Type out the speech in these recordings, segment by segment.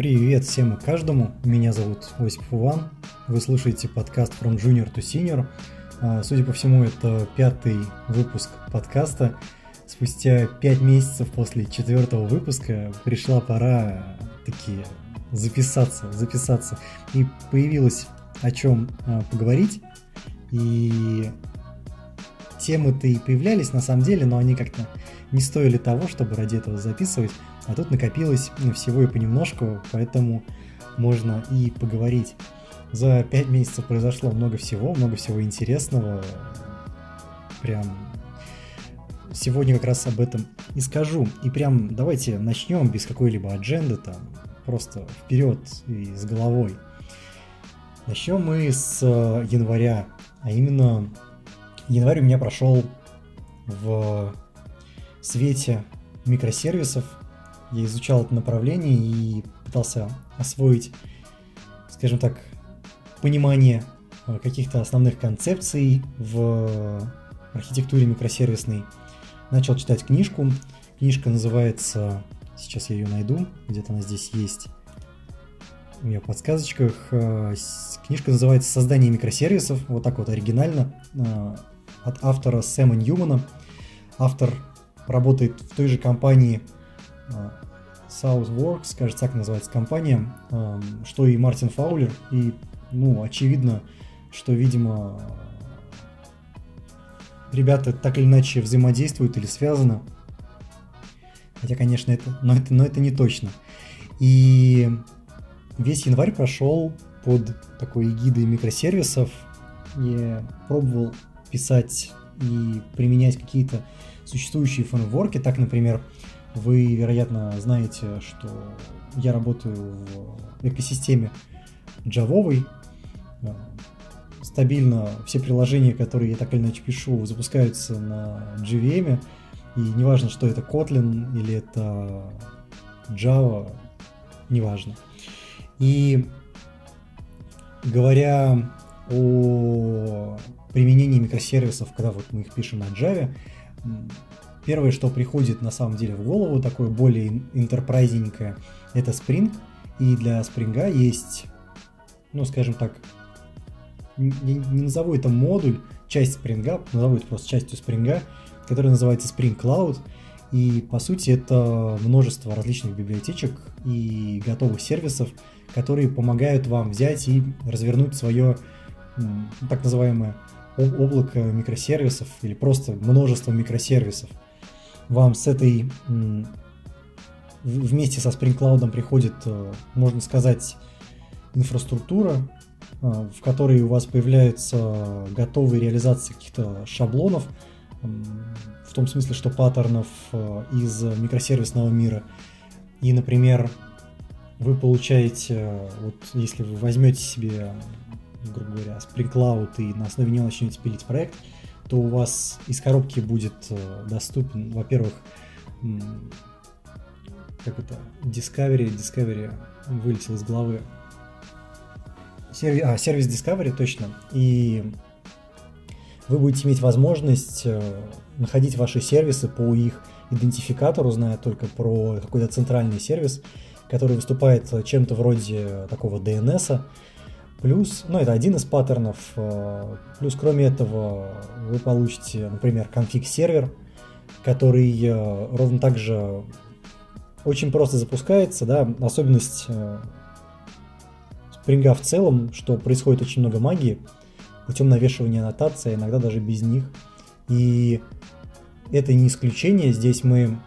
Привет всем и каждому. Меня зовут Осип Иван. Вы слушаете подкаст From Junior to Senior. А, судя по всему, это пятый выпуск подкаста. Спустя пять месяцев после четвертого выпуска пришла пора такие записаться, записаться. И появилось о чем а, поговорить. И темы-то и появлялись на самом деле, но они как-то не стоили того, чтобы ради этого записывать. А тут накопилось всего и понемножку, поэтому можно и поговорить. За пять месяцев произошло много всего, много всего интересного. Прям сегодня как раз об этом и скажу. И прям давайте начнем без какой-либо адженды, там, просто вперед и с головой. Начнем мы с января, а именно январь у меня прошел в свете микросервисов, я изучал это направление и пытался освоить, скажем так, понимание э, каких-то основных концепций в архитектуре микросервисной. Начал читать книжку. Книжка называется, сейчас я ее найду, где-то она здесь есть, у меня в подсказочках. Э, книжка называется «Создание микросервисов», вот так вот оригинально, э, от автора Сэма Ньюмана. Автор работает в той же компании Southworks, кажется, так называется компания, эм, что и Мартин Фаулер, и, ну, очевидно, что, видимо, ребята так или иначе взаимодействуют или связаны. Хотя, конечно, это, но это, но это не точно. И весь январь прошел под такой эгидой микросервисов. Я пробовал писать и применять какие-то существующие фреймворки. Так, например, вы, вероятно, знаете, что я работаю в экосистеме джавовой. Стабильно все приложения, которые я так или иначе пишу, запускаются на JVM. И неважно, что это Kotlin или это Java, неважно. И говоря о применении микросервисов, когда вот мы их пишем на Java, Первое, что приходит на самом деле в голову, такое более интерпрайзенькое, это Spring. И для Spring есть, ну, скажем так, не, не назову это модуль, часть Spring, назову это просто частью Spring, который называется Spring Cloud. И по сути это множество различных библиотечек и готовых сервисов, которые помогают вам взять и развернуть свое так называемое облако микросервисов или просто множество микросервисов вам с этой вместе со Spring Cloud приходит, э, можно сказать, инфраструктура, э, в которой у вас появляются готовые реализации каких-то шаблонов, в том смысле, что паттернов э, из микросервисного мира. И, например, вы получаете, вот если вы возьмете себе, грубо говоря, Spring Cloud и на основе него начнете пилить проект, то у вас из коробки будет э, доступен, во-первых, как это, Discovery, Discovery вылетел из головы. Сервис, а, сервис Discovery, точно. И вы будете иметь возможность э, находить ваши сервисы по их идентификатору, зная только про какой-то центральный сервис, который выступает чем-то вроде такого DNS, Плюс, ну это один из паттернов, э, плюс кроме этого вы получите, например, конфиг сервер, который э, ровно так же очень просто запускается, да, особенность спринга в целом, что происходит очень много магии путем навешивания аннотаций, а иногда даже без них. И это не исключение, здесь мы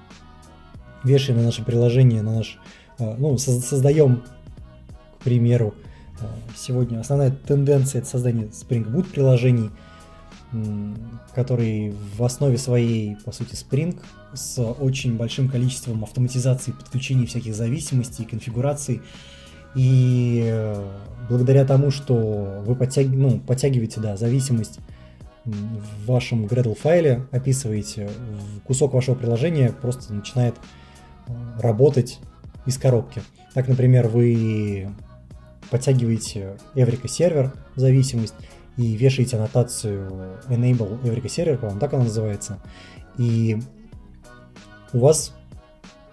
вешаем на наше приложение, на наш, э, ну, создаем, к примеру, Сегодня основная тенденция это создание Spring Boot приложений, который в основе своей, по сути, Spring с очень большим количеством автоматизации, подключений всяких зависимостей, конфигураций. И э, благодаря тому, что вы подтяг... ну, подтягиваете да, зависимость в вашем Gradle файле, описываете, кусок вашего приложения просто начинает э, работать из коробки. Так, например, вы подтягиваете Эврика сервер зависимость и вешаете аннотацию enable Эврика сервер, по-моему, так она называется. И у вас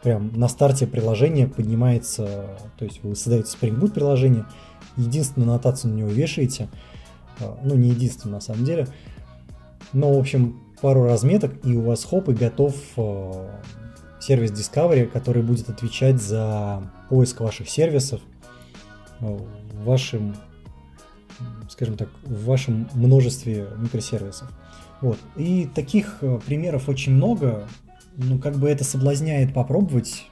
прям на старте приложения поднимается, то есть вы создаете Spring Boot приложение, единственную нотацию на него вешаете, а, ну не единственную на самом деле, но в общем пару разметок и у вас хоп и готов а, сервис Discovery, который будет отвечать за поиск ваших сервисов в вашем, скажем так, в вашем множестве микросервисов. Вот. И таких примеров очень много ну, как бы это соблазняет попробовать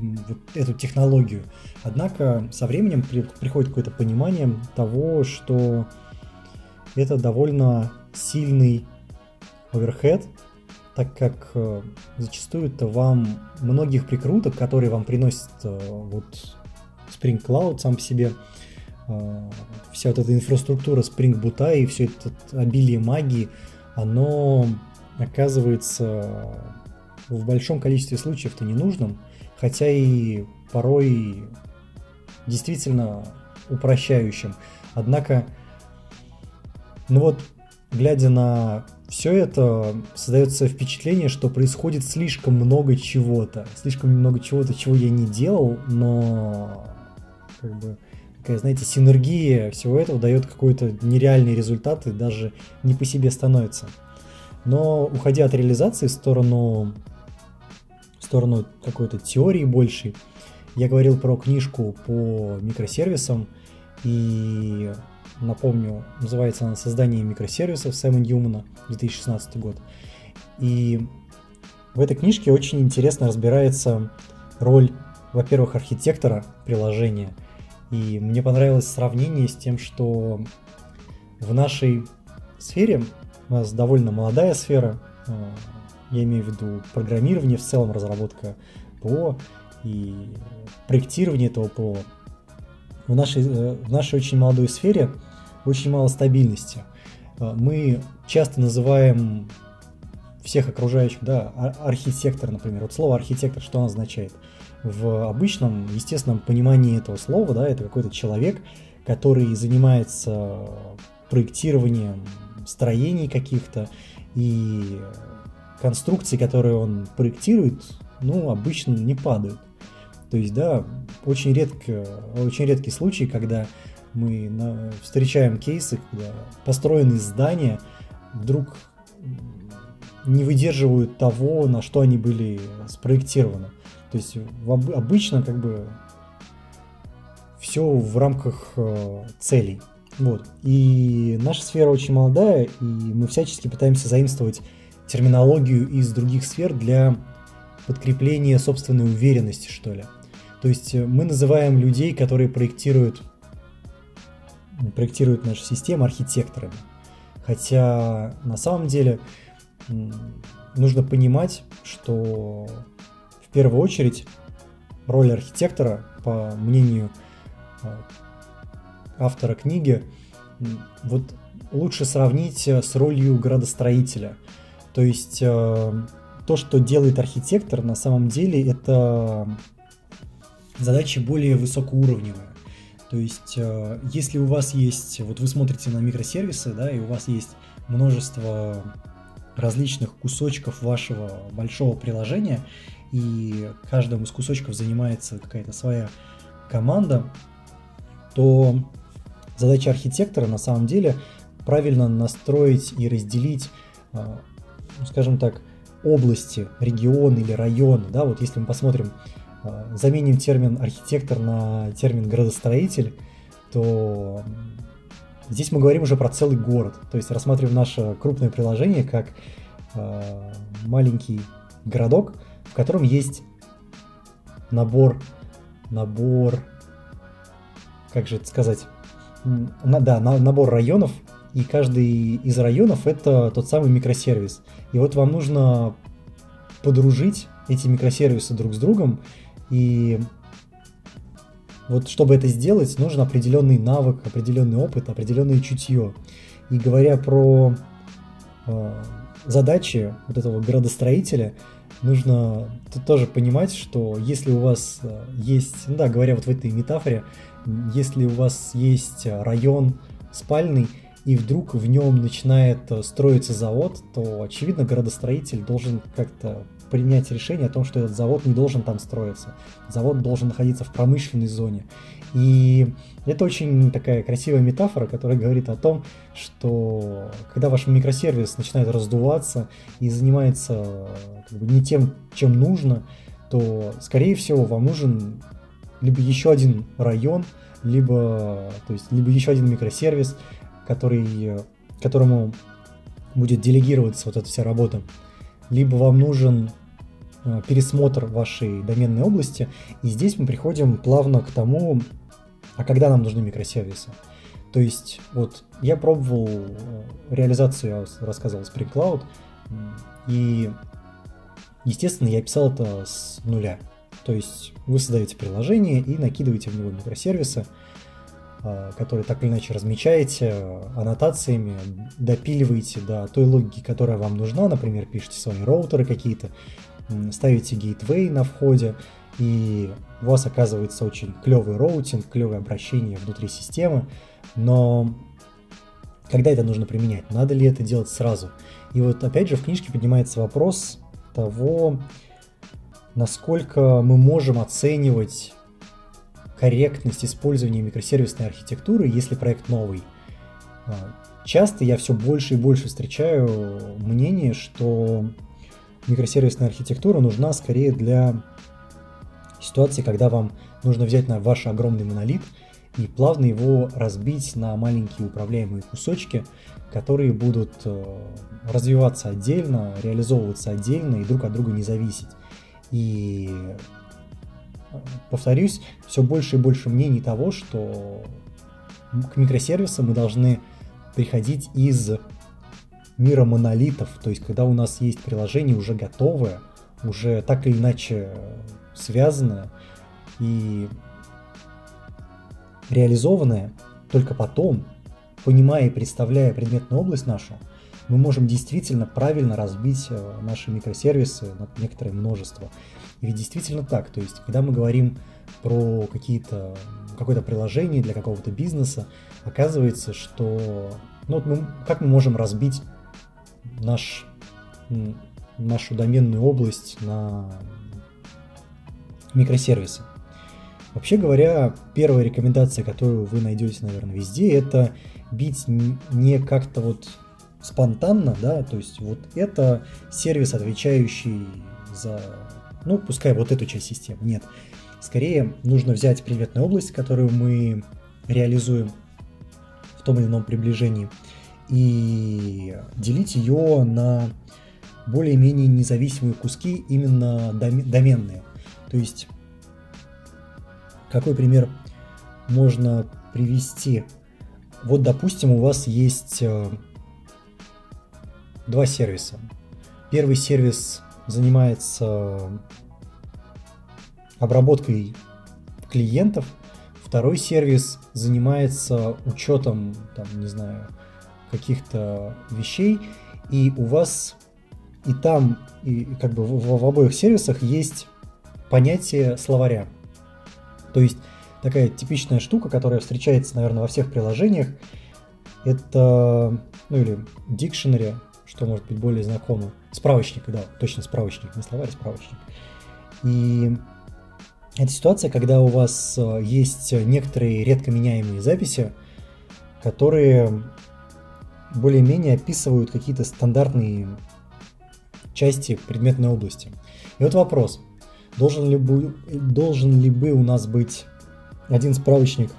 вот эту технологию. Однако со временем при, приходит какое-то понимание того, что это довольно сильный оверхед, так как э, зачастую это вам многих прикруток, которые вам приносит э, вот Spring Cloud сам по себе, э, вся вот эта инфраструктура Spring Boot и все это обилие магии, оно оказывается в большом количестве случаев-то ненужным, хотя и порой действительно упрощающим. Однако, ну вот, глядя на все это, создается впечатление, что происходит слишком много чего-то. Слишком много чего-то, чего я не делал, но как бы такая, знаете, синергия всего этого дает какой-то нереальный результат и даже не по себе становится. Но уходя от реализации в сторону сторону какой-то теории большей. Я говорил про книжку по микросервисам, и напомню, называется она «Создание микросервисов» Сэма Ньюмана, 2016 год. И в этой книжке очень интересно разбирается роль, во-первых, архитектора приложения. И мне понравилось сравнение с тем, что в нашей сфере, у нас довольно молодая сфера, а, я имею в виду программирование в целом, разработка ПО и проектирование этого ПО. В нашей, э, в нашей очень молодой сфере очень мало стабильности. Э, мы часто называем всех окружающих, да, архитектор, например. Вот слово архитектор, что оно означает? В обычном, естественном понимании этого слова, да, это какой-то человек, который занимается проектированием строений каких-то и конструкции, которые он проектирует, ну, обычно не падают. То есть, да, очень, редко, очень редкий случай, когда мы на, встречаем кейсы, когда построенные здания вдруг не выдерживают того, на что они были спроектированы. То есть в, обычно как бы все в рамках э, целей. Вот. И наша сфера очень молодая, и мы всячески пытаемся заимствовать терминологию из других сфер для подкрепления собственной уверенности, что ли. То есть э, мы называем людей, которые проектируют, проектируют нашу систему архитекторами. Хотя на самом деле нужно понимать, что в первую очередь роль архитектора, по мнению э, автора книги, вот лучше сравнить э, с ролью градостроителя – то есть э, то, что делает архитектор, на самом деле это задача более высокоуровневая. То есть, если у вас есть, вот вы смотрите на микросервисы, да, и у вас есть множество различных кусочков вашего большого приложения, и каждым из кусочков занимается какая-то своя команда, то задача архитектора на самом деле правильно настроить и разделить э, ну, скажем так, области, регионы или районы, да, вот если мы посмотрим, а, заменим термин архитектор на термин градостроитель, то здесь мы говорим уже про целый город, то есть рассматриваем наше крупное приложение как а, маленький городок, в котором есть набор, набор, как же это сказать, на, да, на, набор районов, и каждый из районов это тот самый микросервис. И вот вам нужно подружить эти микросервисы друг с другом, и вот чтобы это сделать, нужен определенный навык, определенный опыт, определенное чутье. И говоря про э, задачи вот этого градостроителя, нужно тут тоже понимать, что если у вас э, есть, ну да, говоря вот в этой метафоре, если у вас есть район спальный, и вдруг в нем начинает э, строиться завод, то, очевидно, градостроитель должен как-то принять решение о том, что этот завод не должен там строиться. Завод должен находиться в промышленной зоне. И это очень такая красивая метафора, которая говорит о том, что когда ваш микросервис начинает раздуваться и занимается как бы, не тем, чем нужно, то, скорее всего, вам нужен либо еще один район, либо, то есть, либо еще один микросервис, который, которому будет делегироваться вот эта вся работа, либо вам нужен э, пересмотр вашей доменной области. И здесь мы приходим плавно к тому, а когда нам нужны микросервисы. То есть, вот я пробовал э, реализацию, я рассказывал, Spring Cloud, и, естественно, я писал это с нуля. То есть вы создаете приложение и накидываете в него микросервисы, а, которые так или иначе размечаете аннотациями, допиливаете до той логики, которая вам нужна, например, пишете свои роутеры какие-то, ставите gateway на входе, и у вас оказывается очень клевый routing, клевое обращение внутри системы, но когда это нужно применять? Надо ли это делать сразу? И вот опять же в книжке поднимается вопрос того, насколько мы можем оценивать корректность использования микросервисной архитектуры, если проект новый. А, часто я все больше и больше встречаю мнение, что микросервисная архитектура нужна скорее для ситуации, когда вам нужно взять на ваш огромный монолит и плавно его разбить на маленькие управляемые кусочки, которые будут э, развиваться отдельно, реализовываться отдельно и друг от друга не зависеть. И повторюсь, все больше и больше мнений того, что к микросервисам мы должны приходить из мира монолитов, то есть когда у нас есть приложение уже готовое, уже так или иначе связанное и реализованное, только потом, понимая и представляя предметную область нашу, мы можем действительно правильно разбить э, наши микросервисы на некоторое множество. И ведь действительно так, то есть когда мы говорим про какие-то какое-то приложение для какого-то бизнеса, оказывается, что ну, вот мы, как мы можем разбить наш, нашу доменную область на микросервисы. Вообще говоря, первая рекомендация, которую вы найдете, наверное, везде, это бить не как-то вот спонтанно, да, то есть вот это сервис, отвечающий за, ну, пускай вот эту часть системы. Нет, скорее нужно взять предметную область, которую мы реализуем в том или ином приближении, и делить ее на более-менее независимые куски, именно доменные. То есть, какой пример можно привести? Вот, допустим, у вас есть э, два сервиса. Первый сервис занимается обработкой клиентов, второй сервис занимается учетом, там, не знаю, каких-то вещей, и у вас и там, и как бы в, в обоих сервисах есть понятие словаря. То есть такая типичная штука, которая встречается, наверное, во всех приложениях, это, ну или dictionary, что может быть более знакомо. Справочник, да, точно справочник, не словарь, справочник. И это ситуация, когда у вас э, есть некоторые редко меняемые записи, которые более-менее описывают какие-то стандартные части предметной области. И вот вопрос, должен ли, бы, должен ли бы у нас быть один справочник,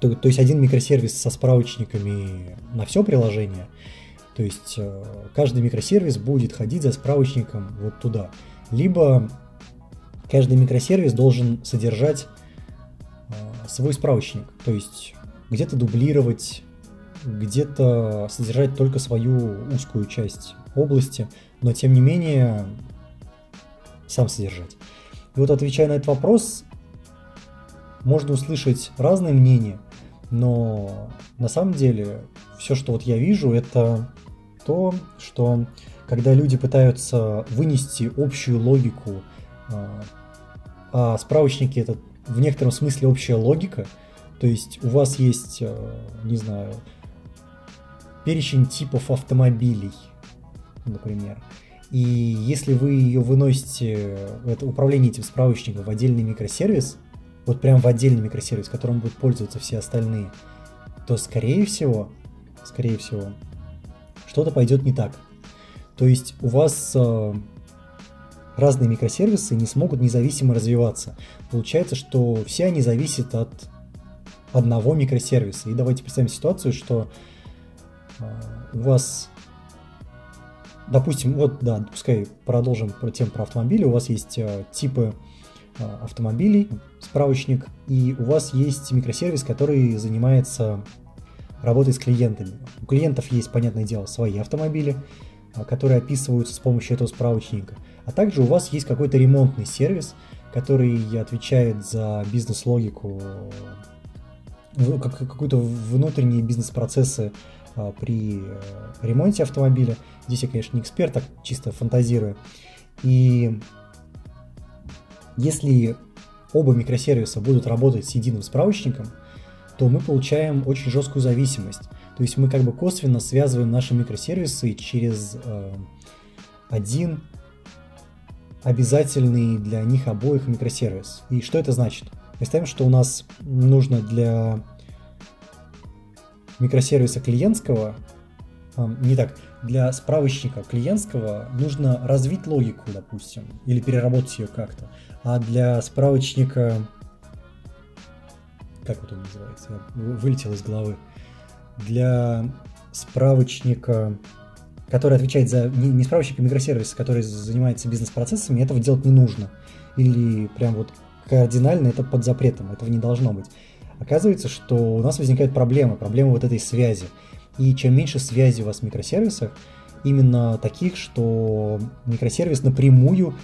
то, то есть один микросервис со справочниками на все приложение, то есть э, каждый микросервис будет ходить за справочником вот туда. Либо каждый микросервис должен содержать э, свой справочник, то есть где-то дублировать, где-то содержать только свою узкую часть области, но тем не менее сам содержать. И вот отвечая на этот вопрос, можно услышать разные мнения, но на самом деле все, что вот я вижу, это то, что когда люди пытаются вынести общую логику, а, а справочники это в некотором смысле общая логика, то есть у вас есть, а, не знаю, перечень типов автомобилей, например. И если вы ее выносите, это управление этим справочником в отдельный микросервис, вот прям в отдельный микросервис, которым будут пользоваться все остальные, то скорее всего, скорее всего, что-то пойдет не так. То есть у вас э, разные микросервисы не смогут независимо развиваться. Получается, что все они зависят от одного микросервиса. И давайте представим ситуацию, что у вас, допустим, вот, да, пускай продолжим про тему про автомобили. У вас есть э, типы э, автомобилей, справочник, и у вас есть микросервис, который занимается работой с клиентами. У клиентов есть, понятное дело, свои автомобили, которые описываются с помощью этого справочника. А также у вас есть какой-то ремонтный сервис, который отвечает за бизнес-логику какие-то внутренние бизнес-процессы а, при э, ремонте автомобиля. Здесь я, конечно, не эксперт, так чисто фантазирую. И если оба микросервиса будут работать с единым справочником, то мы получаем очень жесткую зависимость. То есть мы как бы косвенно связываем наши микросервисы через э, один обязательный для них обоих микросервис. И что это значит? Представим, что у нас нужно для микросервиса клиентского, не так, для справочника клиентского нужно развить логику, допустим, или переработать ее как-то. А для справочника, как вот он называется, я вылетел из головы, для справочника, который отвечает за, не, не справочник, а микросервис, который занимается бизнес-процессами, этого делать не нужно. Или прям вот кардинально это под запретом, этого не должно быть. Оказывается, что у нас возникает проблема, проблема вот этой связи. И чем меньше связи у вас в микросервисах, именно таких, что микросервис напрямую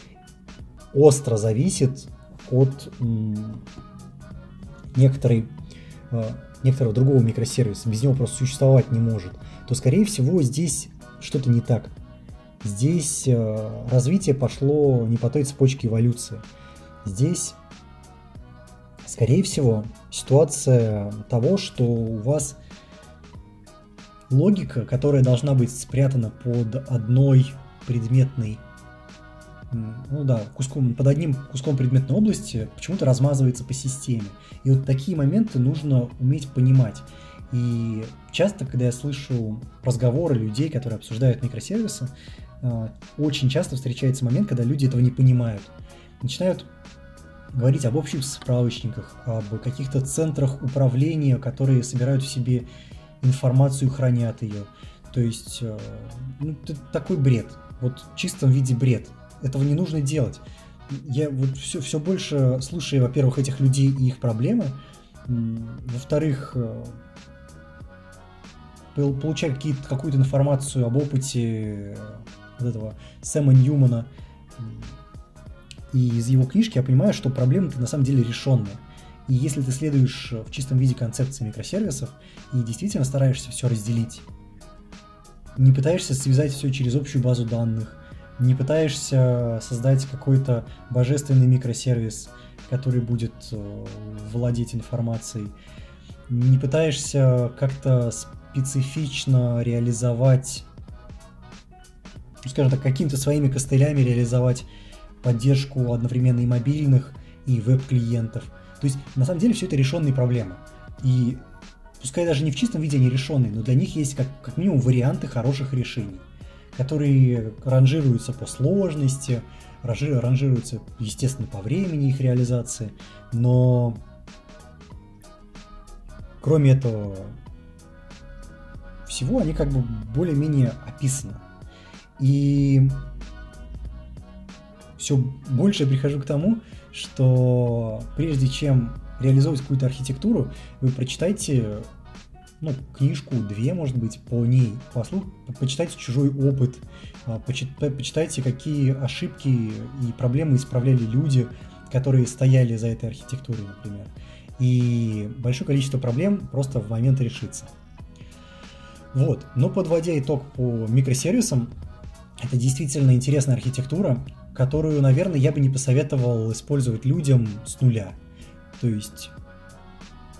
остро зависит от некоторой, э, некоторого другого микросервиса, без него просто существовать не может, то, скорее всего, здесь что-то не так. Здесь э, развитие пошло не по той цепочке эволюции. Здесь Скорее всего, ситуация того, что у вас логика, которая должна быть спрятана под одной предметной ну да, куском, под одним куском предметной области почему-то размазывается по системе. И вот такие моменты нужно уметь понимать. И часто, когда я слышу разговоры людей, которые обсуждают микросервисы, э, очень часто встречается момент, когда люди этого не понимают. Начинают говорить об общих справочниках, об каких-то центрах управления, которые собирают в себе информацию, хранят ее. То есть, э, ну, это такой бред. Вот в чистом виде бред. Этого не нужно делать. Я вот все, все больше слушаю, во-первых, этих людей и их проблемы, во-вторых, э, получаю какую-то информацию об опыте вот этого Сэма Ньюмана, и из его книжки я понимаю, что проблемы-то на самом деле решенные. И если ты следуешь в чистом виде концепции микросервисов и действительно стараешься все разделить, не пытаешься связать все через общую базу данных, не пытаешься создать какой-то божественный микросервис, который будет э, владеть информацией, не пытаешься как-то специфично реализовать, ну, скажем так, какими-то своими костылями реализовать поддержку одновременно и мобильных, и веб-клиентов. То есть, на самом деле, все это решенные проблемы. И пускай даже не в чистом виде они решенные, но для них есть как, как минимум варианты хороших решений, которые ранжируются по сложности, ранжируются, естественно, по времени их реализации, но кроме этого всего они как бы более-менее описаны. И все больше прихожу к тому, что прежде чем реализовывать какую-то архитектуру, вы прочитайте ну, книжку, две, может быть, по ней, послух, почитайте чужой опыт, а, почитайте, какие ошибки и проблемы исправляли люди, которые стояли за этой архитектурой, например. И большое количество проблем просто в момент решится. Вот. Но подводя итог по микросервисам, это действительно интересная архитектура, которую, наверное, я бы не посоветовал использовать людям с нуля. То есть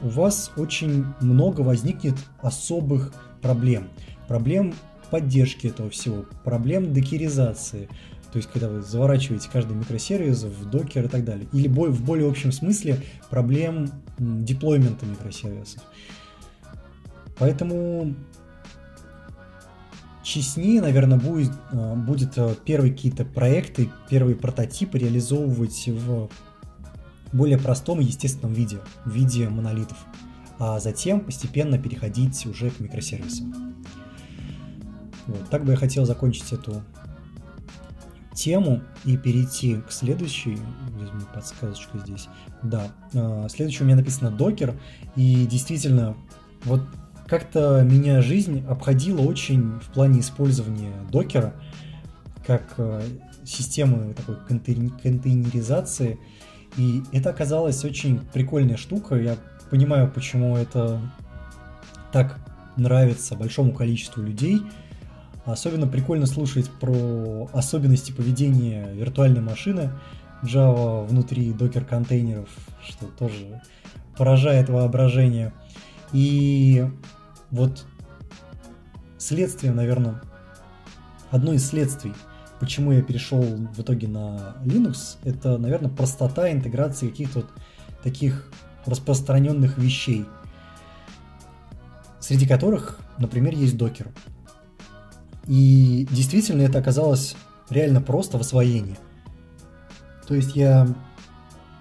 у вас очень много возникнет особых проблем. проблем поддержки этого всего, проблем докеризации, то есть когда вы заворачиваете каждый микросервис в докер и так далее, или в более общем смысле проблем деплоймента микросервисов. Поэтому честнее, наверное, будет, а, будет а, первые какие-то проекты, первые прототипы реализовывать в более простом и естественном виде, в виде монолитов, а затем постепенно переходить уже к микросервисам. Вот, так бы я хотел закончить эту тему и перейти к следующей. Возьму подсказочку здесь. Да, э, следующий у меня написано докер, и действительно, вот как-то меня жизнь обходила очень в плане использования докера как э, системы такой контейнеризации. И это оказалась очень прикольная штука. Я понимаю, почему это так нравится большому количеству людей. Особенно прикольно слушать про особенности поведения виртуальной машины Java внутри докер-контейнеров, что тоже поражает воображение. И вот следствием, наверное, одно из следствий, почему я перешел в итоге на Linux, это, наверное, простота интеграции каких-то вот таких распространенных вещей, среди которых, например, есть докер. И действительно это оказалось реально просто в освоении. То есть я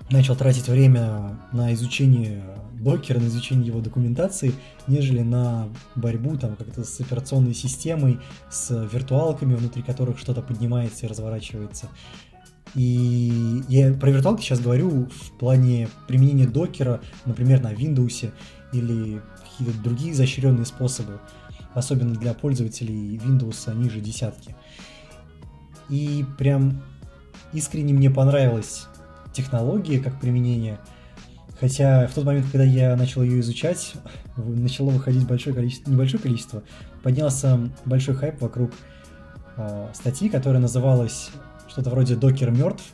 начал тратить время на изучение докера, на изучение его документации, нежели на борьбу там как-то с операционной системой, с виртуалками, внутри которых что-то поднимается и разворачивается. И я про виртуалки сейчас говорю в плане применения докера, например, на Windows или какие-то другие изощренные способы, особенно для пользователей Windows ниже десятки. И прям искренне мне понравилась технология как применение – Хотя в тот момент, когда я начал ее изучать, начало выходить большое количество, небольшое количество, поднялся большой хайп вокруг э, статьи, которая называлась что-то вроде «Докер мертв».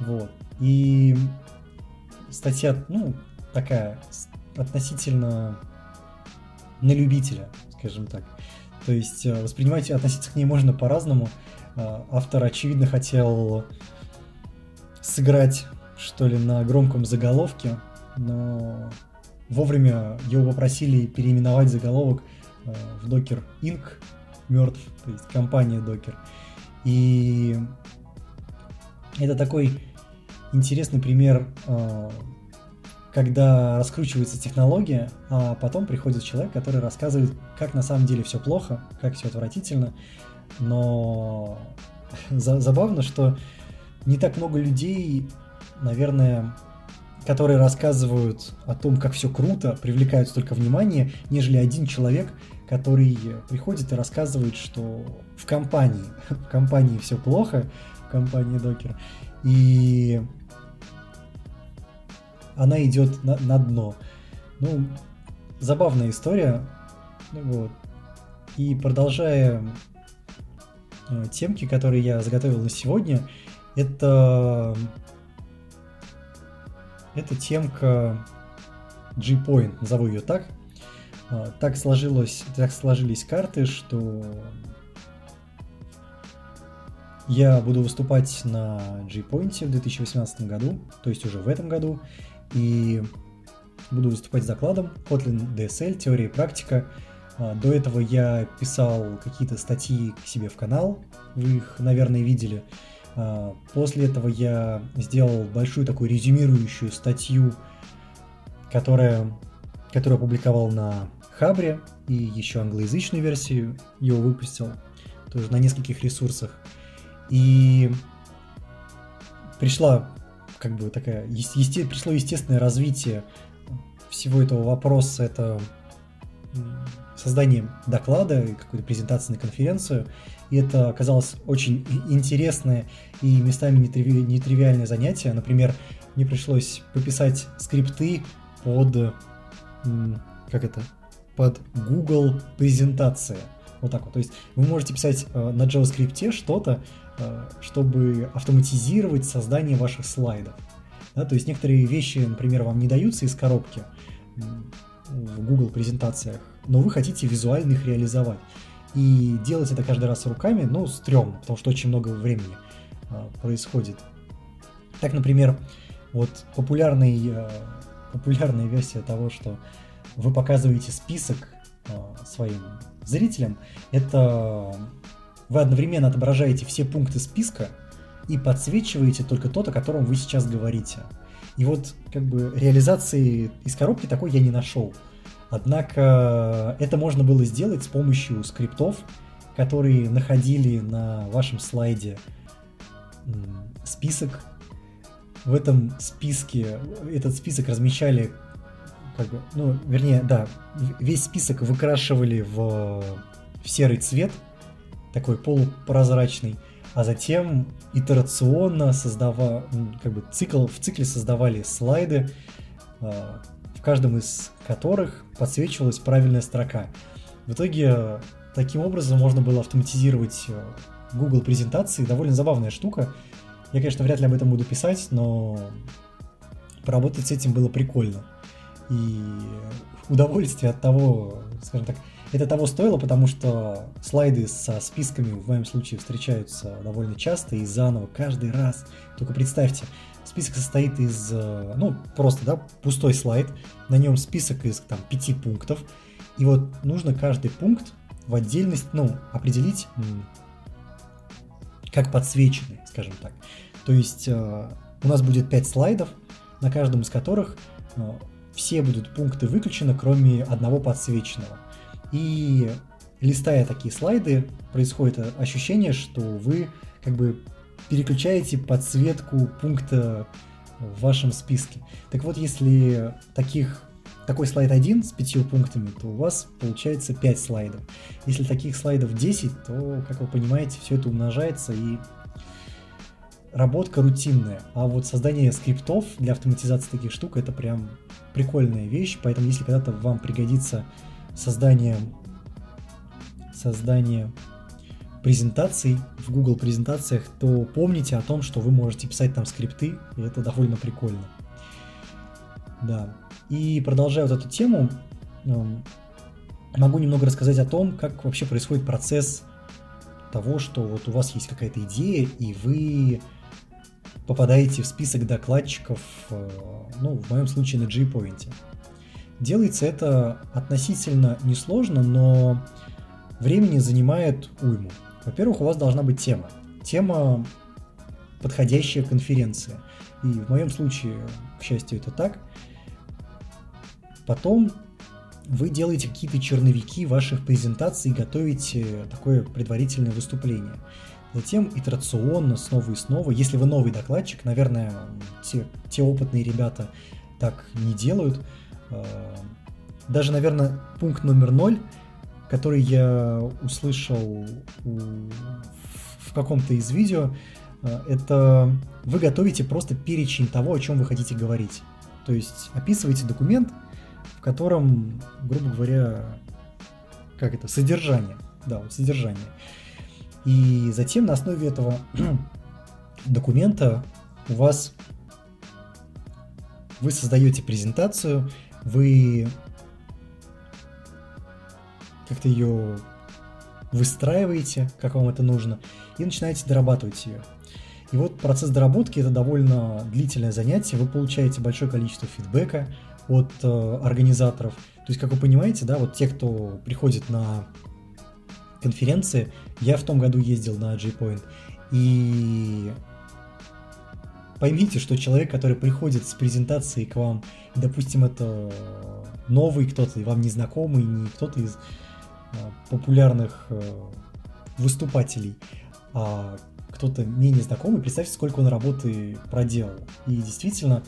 Вот. И статья, ну, такая, относительно на любителя, скажем так. То есть э, воспринимать, относиться к ней можно по-разному. Э, автор, очевидно, хотел сыграть что ли, на громком заголовке, но вовремя его попросили переименовать заголовок э, в Docker Inc. мертв, то есть компания Docker. И это такой интересный пример, э, когда раскручивается технология, а потом приходит человек, который рассказывает, как на самом деле все плохо, как все отвратительно. Но забавно, что не так много людей наверное, которые рассказывают о том, как все круто, привлекают столько внимания, нежели один человек, который приходит и рассказывает, что в компании, в компании все плохо, в компании Докер, и она идет на, на дно. Ну, забавная история. Вот. И продолжая э, темки, которые я заготовил на сегодня, это это темка G-Point, назову ее так. А, так, сложилось, так сложились карты, что я буду выступать на G-Point в 2018 году, то есть уже в этом году, и буду выступать с докладом Kotlin DSL, теория и практика. А, до этого я писал какие-то статьи к себе в канал, вы их, наверное, видели. А, после этого я сделал большую такую резюмирующую статью, которая, которую опубликовал на Хабре, и еще англоязычную версию его выпустил, тоже на нескольких ресурсах. И пришла как бы такая, есте, пришло естественное развитие всего этого вопроса, это создание доклада и какой-то презентации на конференцию. И это оказалось очень интересное и местами нетриви- нетривиальное занятие. Например, мне пришлось пописать скрипты под, как это, под Google презентация. Вот так вот. То есть вы можете писать э, на JavaScript что-то, э, чтобы автоматизировать создание ваших слайдов. Да, то есть некоторые вещи, например, вам не даются из коробки в Google презентациях, но вы хотите визуально их реализовать. И делать это каждый раз руками, ну, стрёмно, потому что очень много времени а, происходит. Так, например, вот популярный, а, популярная версия того, что вы показываете список а, своим зрителям, это вы одновременно отображаете все пункты списка и подсвечиваете только тот, о котором вы сейчас говорите. И вот как бы реализации из коробки такой я не нашел. Однако это можно было сделать с помощью скриптов, которые находили на вашем слайде список. В этом списке, этот список размещали, как бы, ну, вернее, да, весь список выкрашивали в, в серый цвет, такой полупрозрачный, а затем итерационно создавали, как бы цикл, в цикле создавали слайды, а, каждом из которых подсвечивалась правильная строка. В итоге таким образом можно было автоматизировать э, Google презентации. Довольно забавная штука. Я, конечно, вряд ли об этом буду писать, но поработать с этим было прикольно. И удовольствие от того, скажем так, это того стоило, потому что слайды со списками в моем случае встречаются довольно часто и заново каждый раз. Только представьте, Список состоит из, э, ну, просто, да, пустой слайд, на нем список из, там, пяти пунктов, и вот нужно каждый пункт в отдельность, ну, определить как подсвеченный, скажем так. То есть э, у нас будет 5 слайдов, на каждом из которых э, все будут пункты выключены, кроме одного подсвеченного. И листая такие слайды, происходит ощущение, что вы как бы переключаете подсветку пункта в вашем списке. Так вот, если таких такой слайд один с пятью пунктами, то у вас получается 5 слайдов. Если таких слайдов 10, то, как вы понимаете, все это умножается и работка рутинная. А вот создание скриптов для автоматизации таких штук это прям прикольная вещь. Поэтому если когда-то вам пригодится создание создание презентаций, в Google презентациях, то помните о том, что вы можете писать там скрипты, и это довольно прикольно. Да. И продолжая вот эту тему, эм, могу немного рассказать о том, как вообще происходит процесс того, что вот у вас есть какая-то идея, и вы попадаете в список докладчиков, э, ну, в моем случае на G-Point. Делается это относительно несложно, но времени занимает уйму. Во-первых, у вас должна быть тема. Тема подходящая конференция. И в моем случае, к счастью, это так. Потом вы делаете какие-то черновики ваших презентаций готовите такое предварительное выступление. Затем итерационно, снова и снова. Если вы новый докладчик, наверное, те, те опытные ребята так не делают. А, даже, наверное, пункт номер ноль который я услышал в каком-то из видео, э, это вы готовите просто перечень того, о чем вы хотите говорить. То есть описываете документ, в котором, грубо говоря, как это, содержание. Да, вот содержание. И затем на основе этого документа у вас вы создаете презентацию, вы как-то ее выстраиваете, как вам это нужно, и начинаете дорабатывать ее. И вот процесс доработки это довольно длительное занятие, вы получаете большое количество фидбэка от э, организаторов. То есть, как вы понимаете, да, вот те, кто приходит на конференции, я в том году ездил на J-Point, и поймите, что человек, который приходит с презентацией к вам, допустим, это новый кто-то, вам незнакомый, не кто-то из популярных э, выступателей, а кто-то менее знакомый, представьте, сколько он работы проделал. И действительно,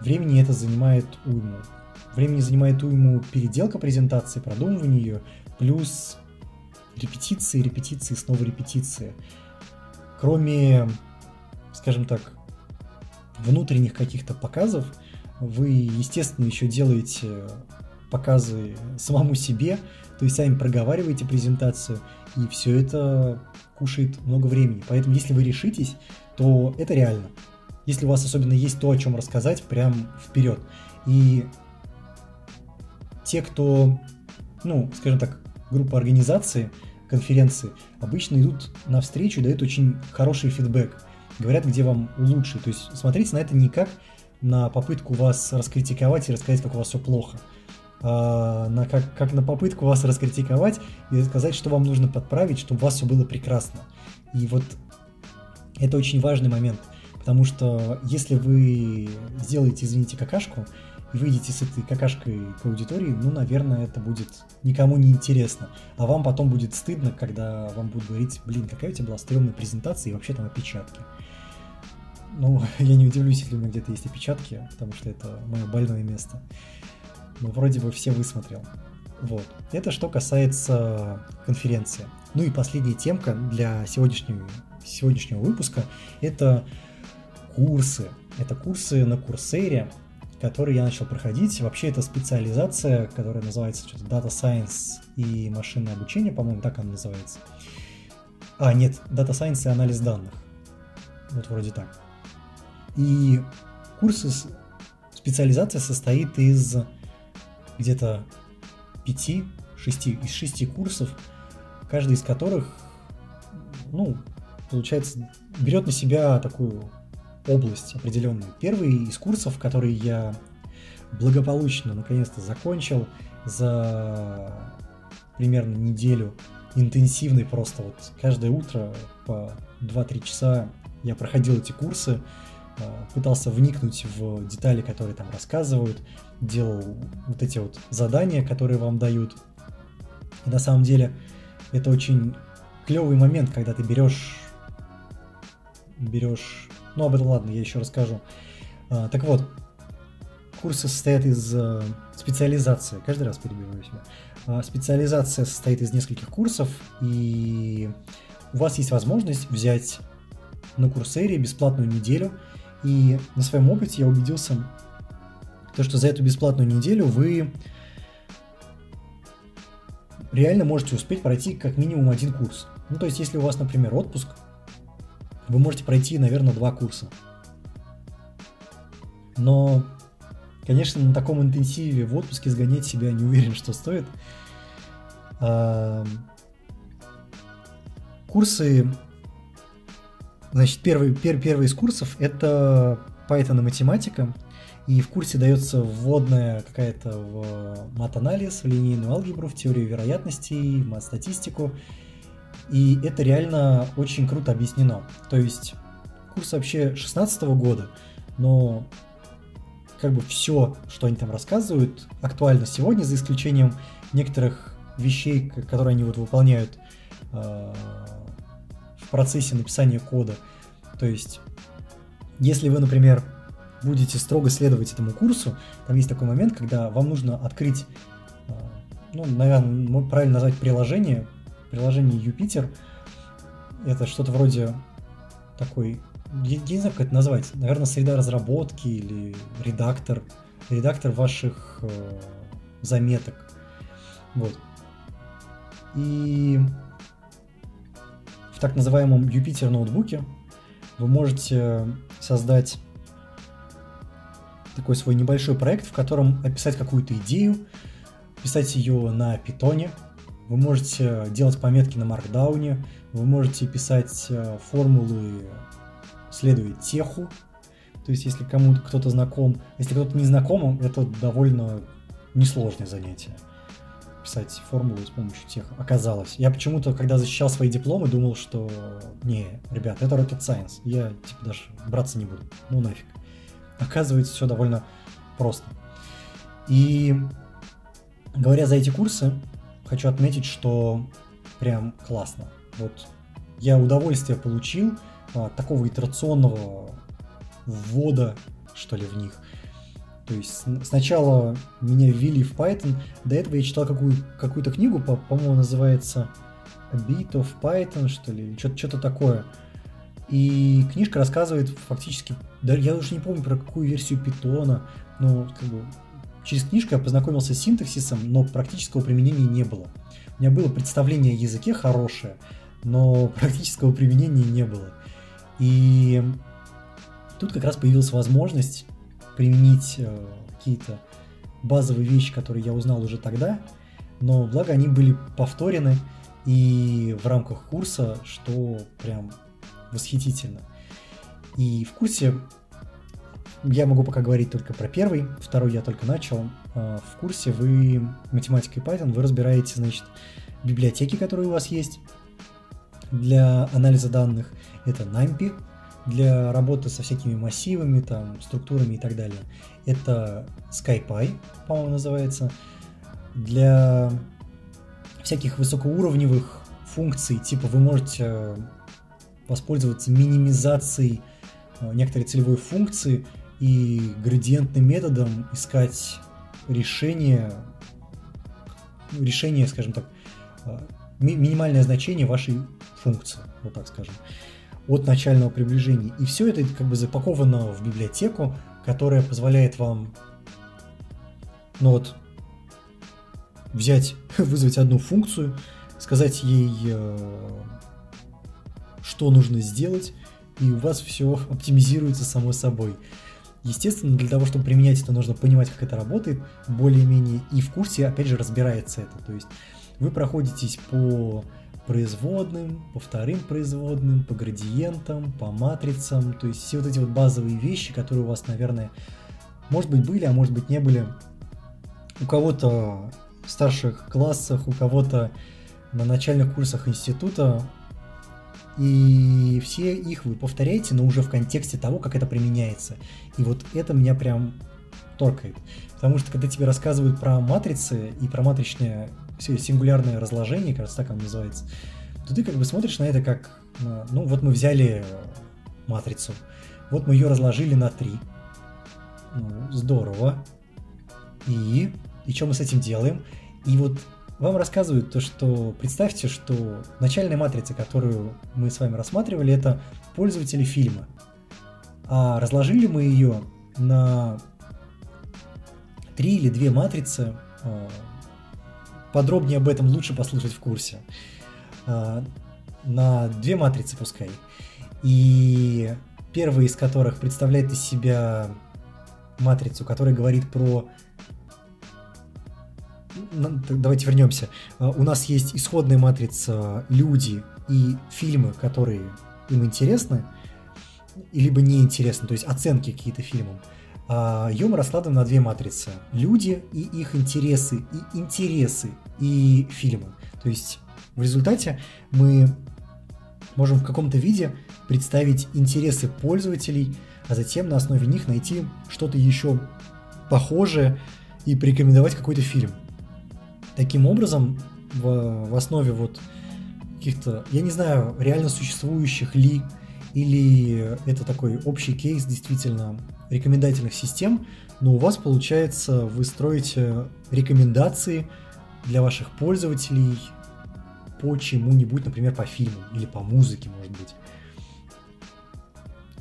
времени это занимает уйму. Времени занимает уйму переделка презентации, продумывание ее, плюс репетиции, репетиции, снова репетиции. Кроме, скажем так, внутренних каких-то показов, вы, естественно, еще делаете показы самому себе, то есть сами проговариваете презентацию, и все это кушает много времени. Поэтому если вы решитесь, то это реально. Если у вас особенно есть то, о чем рассказать, прям вперед. И те, кто ну, скажем так, группа организации, конференции, обычно идут навстречу, дают очень хороший фидбэк, говорят, где вам улучшить. То есть смотрите на это не как на попытку вас раскритиковать и рассказать, как у вас все плохо, на, как, как на попытку вас раскритиковать и сказать, что вам нужно подправить, чтобы у вас все было прекрасно. И вот это очень важный момент, потому что если вы сделаете, извините, какашку, и выйдете с этой какашкой к аудитории, ну, наверное, это будет никому не интересно. А вам потом будет стыдно, когда вам будут говорить, блин, какая у тебя была стрёмная презентация и вообще там опечатки. Ну, я не удивлюсь, если у меня где-то есть опечатки, потому что это мое больное место. Но вроде бы все высмотрел. Вот. Это что касается конференции. Ну и последняя темка для сегодняшнего, сегодняшнего выпуска – это курсы. Это курсы на Курсере, которые я начал проходить. Вообще это специализация, которая называется что-то Data Science и машинное обучение, по-моему, так она называется. А, нет, Data Science и анализ данных. Вот вроде так. И курсы, специализация состоит из где-то пяти, шести, из шести курсов, каждый из которых, ну, получается, берет на себя такую область определенную. Первый из курсов, который я благополучно наконец-то закончил за примерно неделю интенсивный просто вот каждое утро по 2-3 часа я проходил эти курсы, пытался вникнуть в детали, которые там рассказывают, делал вот эти вот задания, которые вам дают. И на самом деле это очень клевый момент, когда ты берешь берешь... Ну, об этом ладно, я еще расскажу. А, так вот, курсы состоят из э, специализации. Каждый раз перебиваю себя. А, специализация состоит из нескольких курсов, и у вас есть возможность взять на Курсере бесплатную неделю и на своем опыте я убедился, то, что за эту бесплатную неделю вы реально можете успеть пройти как минимум один курс. Ну, то есть, если у вас, например, отпуск, вы можете пройти, наверное, два курса. Но, конечно, на таком интенсиве в отпуске сгонять себя не уверен, что стоит. Курсы Значит, первый, пер, первый из курсов — это Python и математика. И в курсе дается вводная какая-то в мат-анализ, в линейную алгебру, в теорию вероятностей, в мат-статистику. И это реально очень круто объяснено. То есть курс вообще 16 года, но как бы все, что они там рассказывают, актуально сегодня, за исключением некоторых вещей, которые они вот выполняют а, в процессе написания кода. То есть, если вы, например, будете строго следовать этому курсу, там есть такой момент, когда вам нужно открыть, а, ну, наверное, правильно назвать приложение, приложение Юпитер. Это что-то вроде такой, я, не знаю, как это назвать, наверное, среда разработки или редактор, редактор ваших э, заметок. Вот. И в так называемом Юпитер ноутбуке вы можете создать такой свой небольшой проект, в котором описать какую-то идею, писать ее на питоне, вы можете делать пометки на маркдауне, вы можете писать э, формулы, следуя теху, то есть если кому-то кто-то знаком, если кто-то не знаком, это довольно несложное занятие писать формулу с помощью тех оказалось. Я почему-то, когда защищал свои дипломы, думал, что не, ребят, это rocket science. Я типа даже браться не буду. Ну нафиг. Оказывается, все довольно просто. И говоря за эти курсы, хочу отметить, что прям классно. Вот я удовольствие получил от такого итерационного ввода, что ли, в них. То есть сначала меня ввели в Python, до этого я читал какую, какую-то книгу, по- по-моему, называется A Bit of Python, что ли, что-то, такое. И книжка рассказывает фактически, да, я уже не помню про какую версию питона, но как бы через книжку я познакомился с синтаксисом, но практического применения не было. У меня было представление о языке хорошее, но практического применения не было. И тут как раз появилась возможность применить э, какие-то базовые вещи, которые я узнал уже тогда, но благо они были повторены и в рамках курса, что прям восхитительно. И в курсе я могу пока говорить только про первый, второй я только начал. А, в курсе вы математика и Python, вы разбираете, значит, библиотеки, которые у вас есть для анализа данных. Это NumPy, для работы со всякими массивами, там, структурами и так далее. Это SkyPy, по-моему, называется. Для всяких высокоуровневых функций, типа вы можете воспользоваться минимизацией э, некоторой целевой функции и градиентным методом искать решение, решение, скажем так, э, ми- минимальное значение вашей функции, вот так скажем, от начального приближения. И все это как бы запаковано в библиотеку, которая позволяет вам, ну вот, взять, вызвать одну функцию, сказать ей, э, что нужно сделать, и у вас все оптимизируется само собой. Естественно, для того, чтобы применять это, нужно понимать, как это работает, более-менее, и в курсе, опять же, разбирается это. То есть вы проходитесь по производным, по вторым производным, по градиентам, по матрицам, то есть все вот эти вот базовые вещи, которые у вас, наверное, может быть, были, а может быть, не были. У кого-то в старших классах, у кого-то на начальных курсах института, и все их вы повторяете, но уже в контексте того, как это применяется. И вот это меня прям торкает. Потому что когда тебе рассказывают про матрицы и про матричное сингулярное разложение, кажется, так оно называется, то ты как бы смотришь на это как, ну вот мы взяли матрицу, вот мы ее разложили на 3. Ну, здорово. И, и что мы с этим делаем? И вот вам рассказывают то, что представьте, что начальная матрица, которую мы с вами рассматривали, это пользователи фильма. А разложили мы ее на три или две матрицы. А, подробнее об этом лучше послушать в курсе. А, на две матрицы пускай. И первая из которых представляет из себя матрицу, которая говорит про давайте вернемся. А, у нас есть исходная матрица люди и фильмы, которые им интересны, либо не интересны, то есть оценки какие-то фильмам. А мы раскладываем на две матрицы. Люди и их интересы, и интересы, и фильмы. То есть в результате мы можем в каком-то виде представить интересы пользователей, а затем на основе них найти что-то еще похожее и порекомендовать какой-то фильм. Таким образом, в, в основе вот каких-то, я не знаю, реально существующих ли, или это такой общий кейс действительно рекомендательных систем, но у вас получается, вы строите рекомендации для ваших пользователей по чему-нибудь, например, по фильму или по музыке, может быть.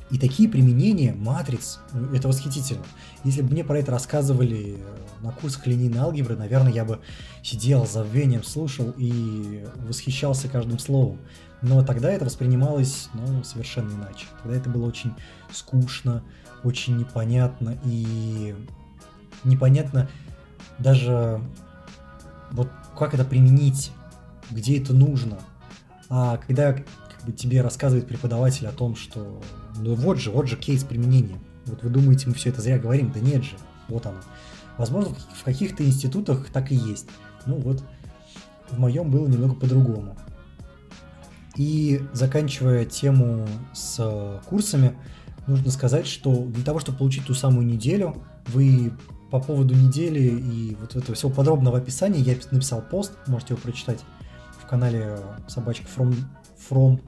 И такие применения матриц, ну, это восхитительно. Если бы мне про это рассказывали э, на курсах линейной алгебры, наверное, я бы сидел за забвением, слушал и восхищался каждым словом. Но тогда это воспринималось ну, совершенно иначе. Тогда это было очень скучно, очень непонятно и непонятно даже вот как это применить, где это нужно. А когда как бы, тебе рассказывает преподаватель о том, что ну вот же, вот же кейс применения. Вот вы думаете, мы все это зря говорим? Да нет же, вот оно. Возможно, в каких-то институтах так и есть. Ну вот, в моем было немного по-другому. И заканчивая тему с курсами, нужно сказать, что для того, чтобы получить ту самую неделю, вы по поводу недели и вот этого всего подробного описания я написал пост, можете его прочитать в канале собачка from, from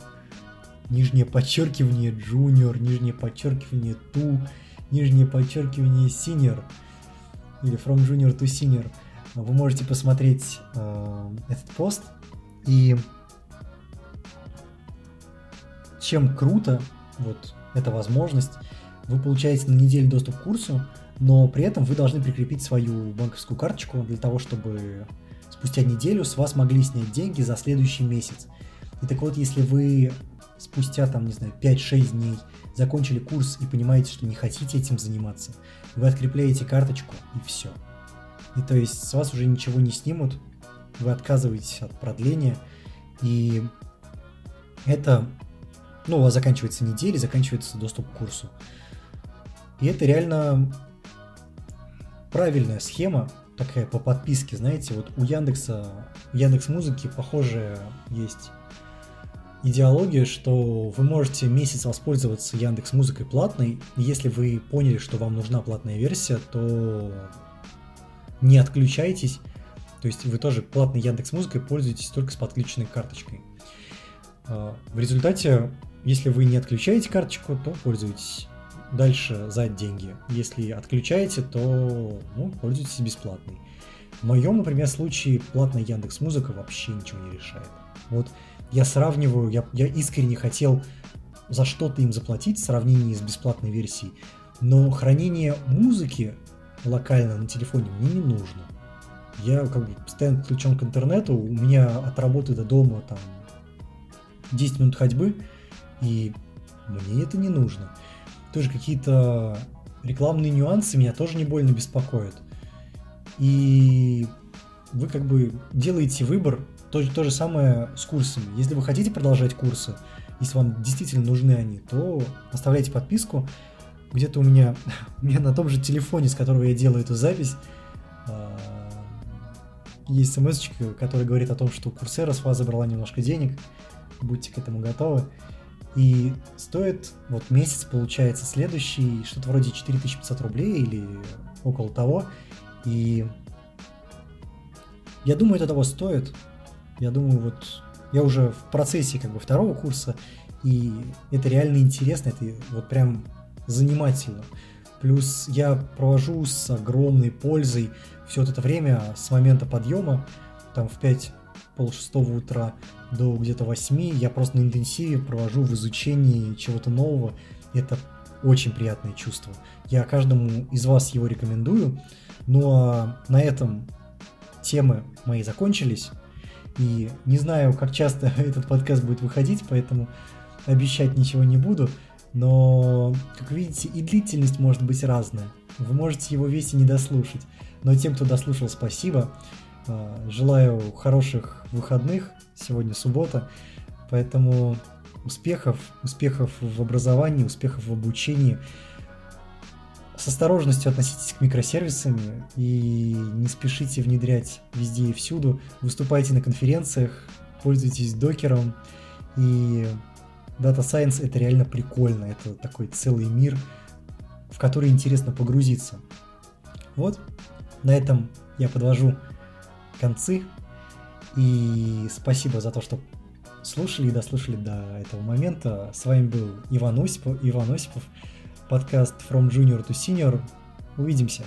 нижнее подчеркивание junior, нижнее подчеркивание to, нижнее подчеркивание senior или from junior to senior. Вы можете посмотреть э, этот пост. И чем круто вот эта возможность, вы получаете на неделю доступ к курсу, но при этом вы должны прикрепить свою банковскую карточку для того, чтобы спустя неделю с вас могли снять деньги за следующий месяц. И так вот, если вы спустя, там, не знаю, 5-6 дней закончили курс и понимаете, что не хотите этим заниматься, вы открепляете карточку и все. И то есть с вас уже ничего не снимут, вы отказываетесь от продления, и это, ну, у вас заканчивается неделя, заканчивается доступ к курсу. И это реально правильная схема, такая по подписке, знаете, вот у Яндекса, Яндекс Музыки похожая есть идеология, что вы можете месяц воспользоваться Яндекс Музыкой платной, и если вы поняли, что вам нужна платная версия, то не отключайтесь, то есть вы тоже платной Яндекс Музыкой пользуетесь только с подключенной карточкой. А, в результате, если вы не отключаете карточку, то пользуйтесь дальше за деньги. Если отключаете, то ну, пользуйтесь бесплатной. В моем, например, случае платная Яндекс Музыка вообще ничего не решает. Вот я сравниваю, я, я искренне хотел за что-то им заплатить в сравнении с бесплатной версией, но хранение музыки локально на телефоне мне не нужно. Я как бы постоянно подключен к интернету, у меня от работы до дома там 10 минут ходьбы, и мне это не нужно. Тоже какие-то рекламные нюансы меня тоже не больно беспокоят. И вы как бы делаете выбор, то, то же самое с курсами. Если вы хотите продолжать курсы, если вам действительно нужны они, то оставляйте подписку. Где-то у меня, у меня на том же телефоне, с которого я делаю эту запись, а, есть смс которая говорит о том, что Курсера с вас забрала немножко денег, будьте к этому готовы. И стоит вот месяц, получается, следующий, что-то вроде 4500 рублей или около того. И я думаю, это того стоит. Я думаю, вот я уже в процессе как бы второго курса, и это реально интересно, это вот прям занимательно. Плюс я провожу с огромной пользой все вот это время с момента подъема, там в 5 пол шестого утра до где-то 8, я просто на интенсиве провожу в изучении чего-то нового. Это очень приятное чувство. Я каждому из вас его рекомендую. Ну а на этом темы мои закончились. И не знаю, как часто этот подкаст будет выходить, поэтому обещать ничего не буду. Но, как видите, и длительность может быть разная. Вы можете его весь и не дослушать. Но тем, кто дослушал, спасибо. А, желаю хороших выходных. Сегодня суббота. Поэтому успехов, успехов в образовании, успехов в обучении. С осторожностью относитесь к микросервисам и не спешите внедрять везде и всюду. Выступайте на конференциях, пользуйтесь докером. И Data Science это реально прикольно. Это такой целый мир, в который интересно погрузиться. Вот, на этом я подвожу концы. И спасибо за то, что слушали и дослушали до этого момента. С вами был Иван Осипов, Иван Осипов подкаст From Junior to Senior. Увидимся.